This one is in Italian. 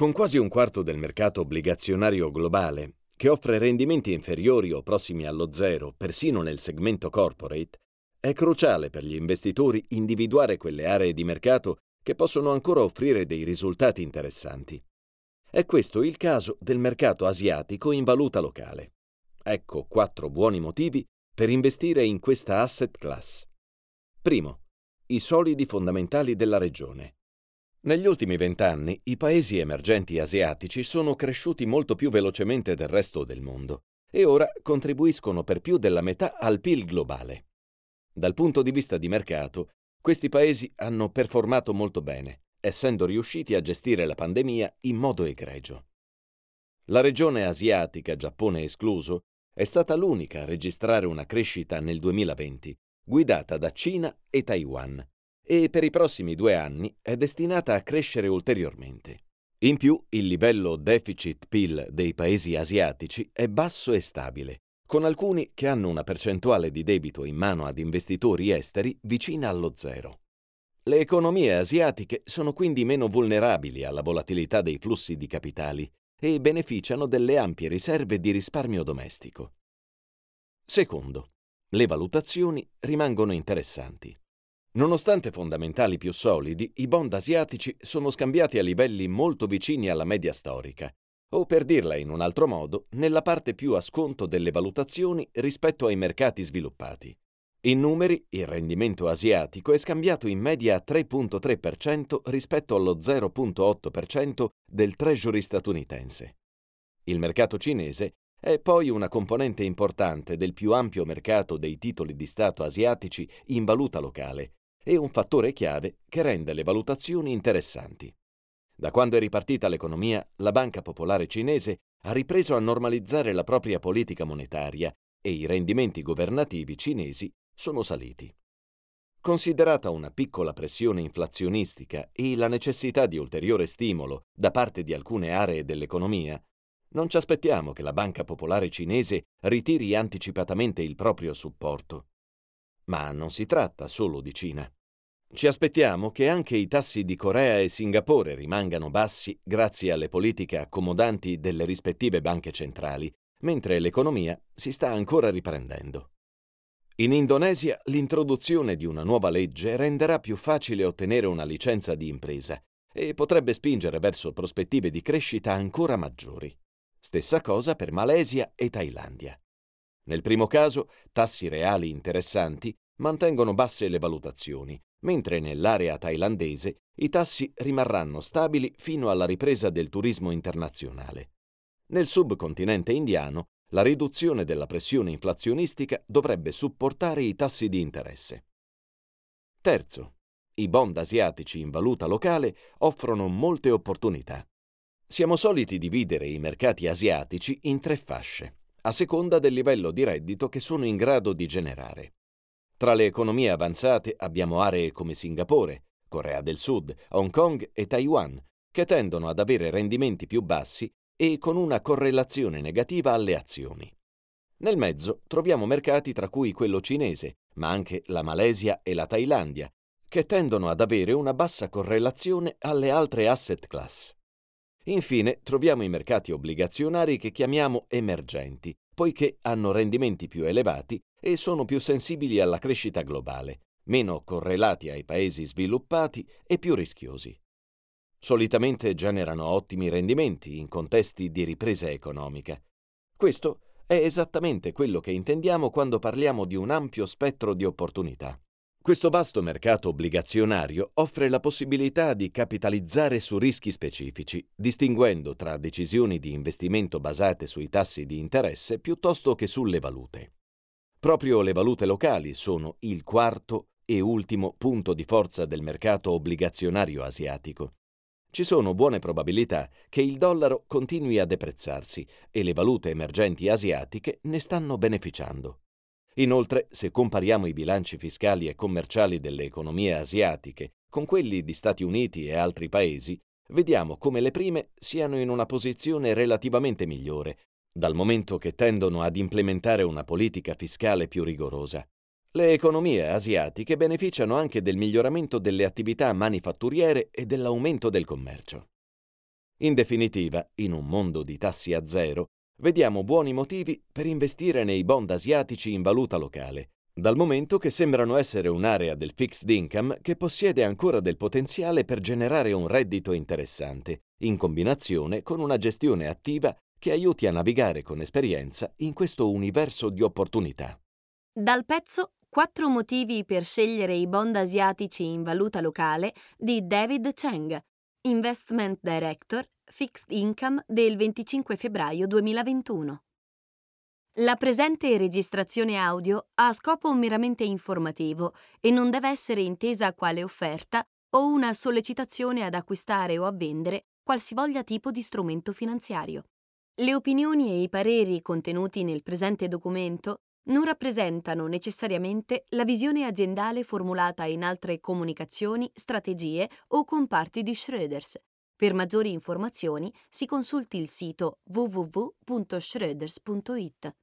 Con quasi un quarto del mercato obbligazionario globale, che offre rendimenti inferiori o prossimi allo zero, persino nel segmento corporate, è cruciale per gli investitori individuare quelle aree di mercato che possono ancora offrire dei risultati interessanti. È questo il caso del mercato asiatico in valuta locale. Ecco quattro buoni motivi per investire in questa asset class. Primo, i solidi fondamentali della regione. Negli ultimi vent'anni i paesi emergenti asiatici sono cresciuti molto più velocemente del resto del mondo e ora contribuiscono per più della metà al PIL globale. Dal punto di vista di mercato, questi paesi hanno performato molto bene, essendo riusciti a gestire la pandemia in modo egregio. La regione asiatica, Giappone escluso, è stata l'unica a registrare una crescita nel 2020, guidata da Cina e Taiwan, e per i prossimi due anni è destinata a crescere ulteriormente. In più, il livello deficit-PIL dei paesi asiatici è basso e stabile, con alcuni che hanno una percentuale di debito in mano ad investitori esteri vicina allo zero. Le economie asiatiche sono quindi meno vulnerabili alla volatilità dei flussi di capitali e beneficiano delle ampie riserve di risparmio domestico. Secondo, le valutazioni rimangono interessanti. Nonostante fondamentali più solidi, i bond asiatici sono scambiati a livelli molto vicini alla media storica, o per dirla in un altro modo, nella parte più a sconto delle valutazioni rispetto ai mercati sviluppati. In numeri, il rendimento asiatico è scambiato in media a 3.3% rispetto allo 0.8% del Treasury statunitense. Il mercato cinese è poi una componente importante del più ampio mercato dei titoli di Stato asiatici in valuta locale è un fattore chiave che rende le valutazioni interessanti. Da quando è ripartita l'economia, la Banca Popolare Cinese ha ripreso a normalizzare la propria politica monetaria e i rendimenti governativi cinesi sono saliti. Considerata una piccola pressione inflazionistica e la necessità di ulteriore stimolo da parte di alcune aree dell'economia, non ci aspettiamo che la Banca Popolare Cinese ritiri anticipatamente il proprio supporto. Ma non si tratta solo di Cina. Ci aspettiamo che anche i tassi di Corea e Singapore rimangano bassi grazie alle politiche accomodanti delle rispettive banche centrali, mentre l'economia si sta ancora riprendendo. In Indonesia l'introduzione di una nuova legge renderà più facile ottenere una licenza di impresa e potrebbe spingere verso prospettive di crescita ancora maggiori. Stessa cosa per Malesia e Thailandia. Nel primo caso, tassi reali interessanti mantengono basse le valutazioni, mentre nell'area thailandese i tassi rimarranno stabili fino alla ripresa del turismo internazionale. Nel subcontinente indiano, la riduzione della pressione inflazionistica dovrebbe supportare i tassi di interesse. Terzo, i bond asiatici in valuta locale offrono molte opportunità. Siamo soliti dividere i mercati asiatici in tre fasce a seconda del livello di reddito che sono in grado di generare. Tra le economie avanzate abbiamo aree come Singapore, Corea del Sud, Hong Kong e Taiwan, che tendono ad avere rendimenti più bassi e con una correlazione negativa alle azioni. Nel mezzo troviamo mercati tra cui quello cinese, ma anche la Malesia e la Thailandia, che tendono ad avere una bassa correlazione alle altre asset class. Infine troviamo i mercati obbligazionari che chiamiamo emergenti, poiché hanno rendimenti più elevati e sono più sensibili alla crescita globale, meno correlati ai paesi sviluppati e più rischiosi. Solitamente generano ottimi rendimenti in contesti di ripresa economica. Questo è esattamente quello che intendiamo quando parliamo di un ampio spettro di opportunità. Questo vasto mercato obbligazionario offre la possibilità di capitalizzare su rischi specifici, distinguendo tra decisioni di investimento basate sui tassi di interesse piuttosto che sulle valute. Proprio le valute locali sono il quarto e ultimo punto di forza del mercato obbligazionario asiatico. Ci sono buone probabilità che il dollaro continui a deprezzarsi e le valute emergenti asiatiche ne stanno beneficiando. Inoltre, se compariamo i bilanci fiscali e commerciali delle economie asiatiche con quelli di Stati Uniti e altri paesi, vediamo come le prime siano in una posizione relativamente migliore, dal momento che tendono ad implementare una politica fiscale più rigorosa. Le economie asiatiche beneficiano anche del miglioramento delle attività manifatturiere e dell'aumento del commercio. In definitiva, in un mondo di tassi a zero, vediamo buoni motivi per investire nei bond asiatici in valuta locale, dal momento che sembrano essere un'area del fixed income che possiede ancora del potenziale per generare un reddito interessante, in combinazione con una gestione attiva che aiuti a navigare con esperienza in questo universo di opportunità. Dal pezzo Quattro motivi per scegliere i bond asiatici in valuta locale di David Cheng, Investment Director Fixed Income del 25 febbraio 2021. La presente registrazione audio ha scopo meramente informativo e non deve essere intesa quale offerta o una sollecitazione ad acquistare o a vendere qualsivoglia tipo di strumento finanziario. Le opinioni e i pareri contenuti nel presente documento non rappresentano necessariamente la visione aziendale formulata in altre comunicazioni, strategie o comparti di Schröders. Per maggiori informazioni si consulti il sito www.schröders.it.